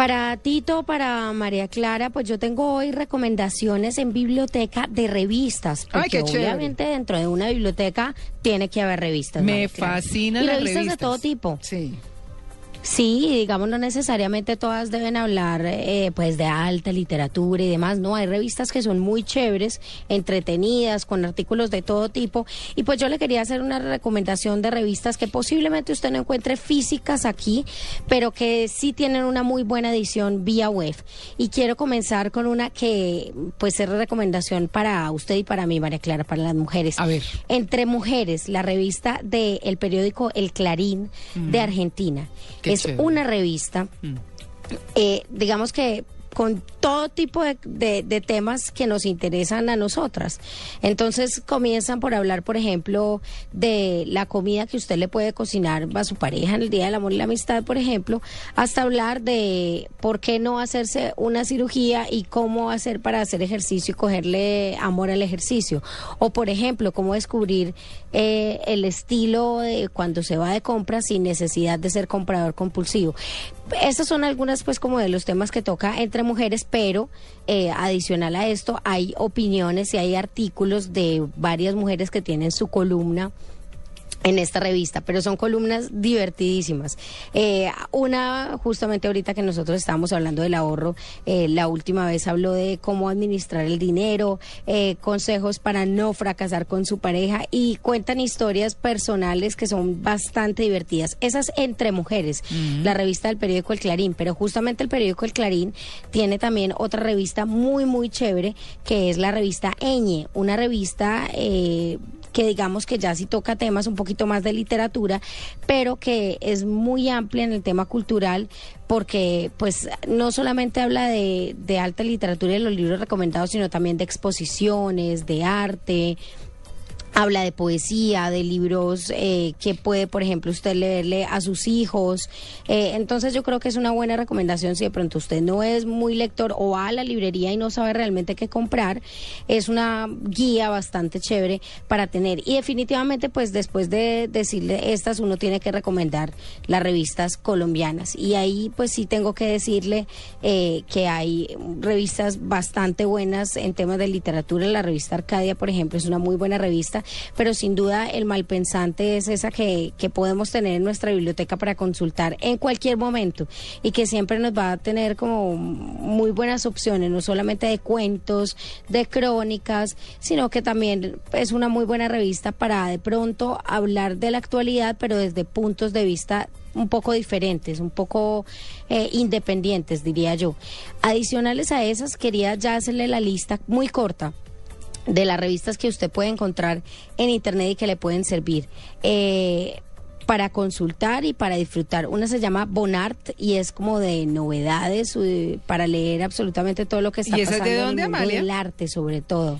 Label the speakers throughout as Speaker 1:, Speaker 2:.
Speaker 1: Para Tito, para María Clara, pues yo tengo hoy recomendaciones en biblioteca de revistas,
Speaker 2: Ay,
Speaker 1: porque
Speaker 2: qué chévere.
Speaker 1: obviamente dentro de una biblioteca tiene que haber revistas.
Speaker 2: Me
Speaker 1: María
Speaker 2: fascinan
Speaker 1: y
Speaker 2: las
Speaker 1: revistas,
Speaker 2: revistas.
Speaker 1: de todo tipo.
Speaker 2: Sí.
Speaker 1: Sí, digamos, no necesariamente todas deben hablar eh, pues de alta literatura y demás. No, hay revistas que son muy chéveres, entretenidas, con artículos de todo tipo. Y pues yo le quería hacer una recomendación de revistas que posiblemente usted no encuentre físicas aquí, pero que sí tienen una muy buena edición vía web. Y quiero comenzar con una que pues es recomendación para usted y para mí, María Clara, para las mujeres.
Speaker 2: A ver.
Speaker 1: Entre Mujeres, la revista del periódico El Clarín de Argentina.
Speaker 2: Qué
Speaker 1: es
Speaker 2: chévere.
Speaker 1: una revista, eh, digamos que con todo tipo de, de- temas que nos interesan a nosotras. Entonces comienzan por hablar, por ejemplo, de la comida que usted le puede cocinar a su pareja en el Día del Amor y la Amistad, por ejemplo, hasta hablar de por qué no hacerse una cirugía y cómo hacer para hacer ejercicio y cogerle amor al ejercicio. O, por ejemplo, cómo descubrir eh, el estilo de cuando se va de compras sin necesidad de ser comprador compulsivo. Estas son algunas, pues, como de los temas que toca entre mujeres, pero eh, adicional a esto hay opiniones y hay artículos de varias mujeres que tienen su columna en esta revista, pero son columnas divertidísimas. Eh, una, justamente ahorita que nosotros estábamos hablando del ahorro, eh, la última vez habló de cómo administrar el dinero, eh, consejos para no fracasar con su pareja y cuentan historias personales que son bastante divertidas. Esas entre mujeres, la revista del periódico El Clarín, pero justamente el periódico El Clarín tiene también otra revista muy, muy chévere, que es la revista Eñe, una revista... Que digamos que ya sí toca temas un poquito más de literatura, pero que es muy amplia en el tema cultural porque pues no solamente habla de, de alta literatura y de los libros recomendados, sino también de exposiciones, de arte, habla de poesía, de libros eh, que puede, por ejemplo, usted leerle a sus hijos. Eh, entonces yo creo que es una buena recomendación si de pronto usted no es muy lector o va a la librería y no sabe realmente qué comprar. Es una guía bastante chévere para tener. Y definitivamente, pues después de decirle estas, uno tiene que recomendar las revistas colombianas. Y ahí, pues sí tengo que decirle eh, que hay revistas bastante buenas en temas de literatura. La revista Arcadia, por ejemplo, es una muy buena revista, pero sin duda el malpensante es esa que, que podemos tener en nuestra biblioteca para consultar en cualquier momento y que siempre nos va a tener como muy buenas opciones, no solamente de cuentos, de crónicas, sino que también es una muy buena revista para de pronto hablar de la actualidad, pero desde puntos de vista un poco diferentes, un poco eh, independientes, diría yo. Adicionales a esas, quería ya hacerle la lista muy corta de las revistas que usted puede encontrar en internet y que le pueden servir. Eh, para consultar y para disfrutar. Una se llama Bonart y es como de novedades, eh, para leer absolutamente todo lo que está
Speaker 2: ¿Y esa es
Speaker 1: pasando
Speaker 2: de
Speaker 1: en
Speaker 2: dónde,
Speaker 1: el mundo
Speaker 2: Amalia?
Speaker 1: del arte, sobre todo.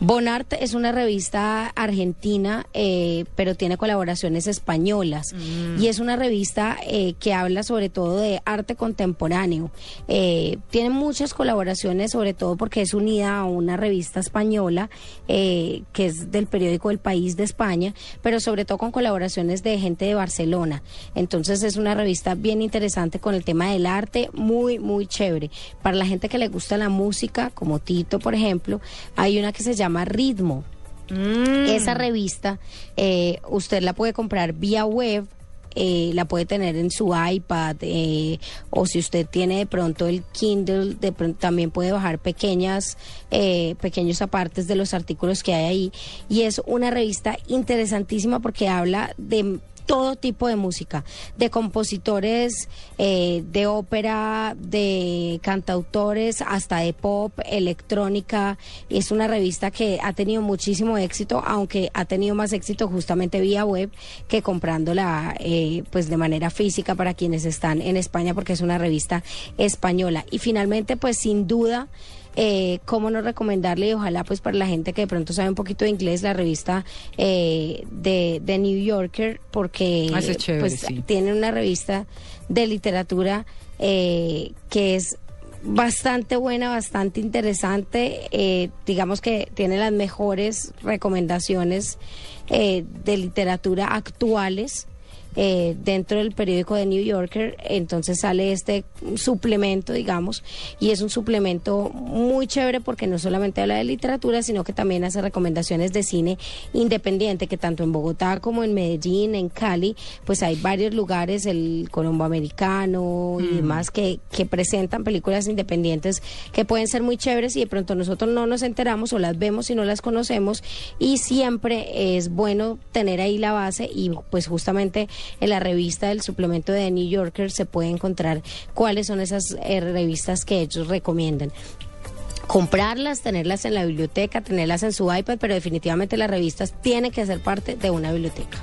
Speaker 1: Bonart es una revista argentina, eh, pero tiene colaboraciones españolas.
Speaker 2: Mm.
Speaker 1: Y es una revista eh, que habla sobre todo de arte contemporáneo. Eh, tiene muchas colaboraciones, sobre todo porque es unida a una revista española que es del periódico El País de España, pero sobre todo con colaboraciones de gente de Barcelona. Entonces es una revista bien interesante con el tema del arte, muy, muy chévere. Para la gente que le gusta la música, como Tito, por ejemplo, hay una que se llama Ritmo. Esa revista eh, usted la puede comprar vía web. eh, la puede tener en su iPad eh, o si usted tiene de pronto el Kindle de pronto también puede bajar pequeñas eh, pequeños apartes de los artículos que hay ahí y es una revista interesantísima porque habla de todo tipo de música, de compositores eh, de ópera, de cantautores, hasta de pop, electrónica. Es una revista que ha tenido muchísimo éxito, aunque ha tenido más éxito justamente vía web que comprándola eh, pues de manera física para quienes están en España, porque es una revista española. Y finalmente, pues sin duda eh, cómo no recomendarle y ojalá pues para la gente que de pronto sabe un poquito de inglés la revista eh, de, de New Yorker porque
Speaker 2: Ah, chévere,
Speaker 1: pues
Speaker 2: sí.
Speaker 1: tiene una revista de literatura eh, que es bastante buena, bastante interesante. eh, digamos que tiene las mejores recomendaciones eh, de literatura actuales. Eh, dentro del periódico de New Yorker, entonces sale este suplemento, digamos, y es un suplemento muy chévere porque no solamente habla de literatura, sino que también hace recomendaciones de cine independiente, que tanto en Bogotá como en Medellín, en Cali, pues hay varios lugares, el Colombo Americano y demás, que, que presentan películas independientes que pueden ser muy chéveres y de pronto nosotros no nos enteramos o las vemos y no las conocemos y siempre es bueno tener ahí la base y pues justamente en la revista del suplemento de New Yorker se puede encontrar cuáles son esas eh, revistas que ellos recomiendan comprarlas, tenerlas en la biblioteca, tenerlas en su iPad, pero definitivamente las revistas tienen que ser parte de una biblioteca.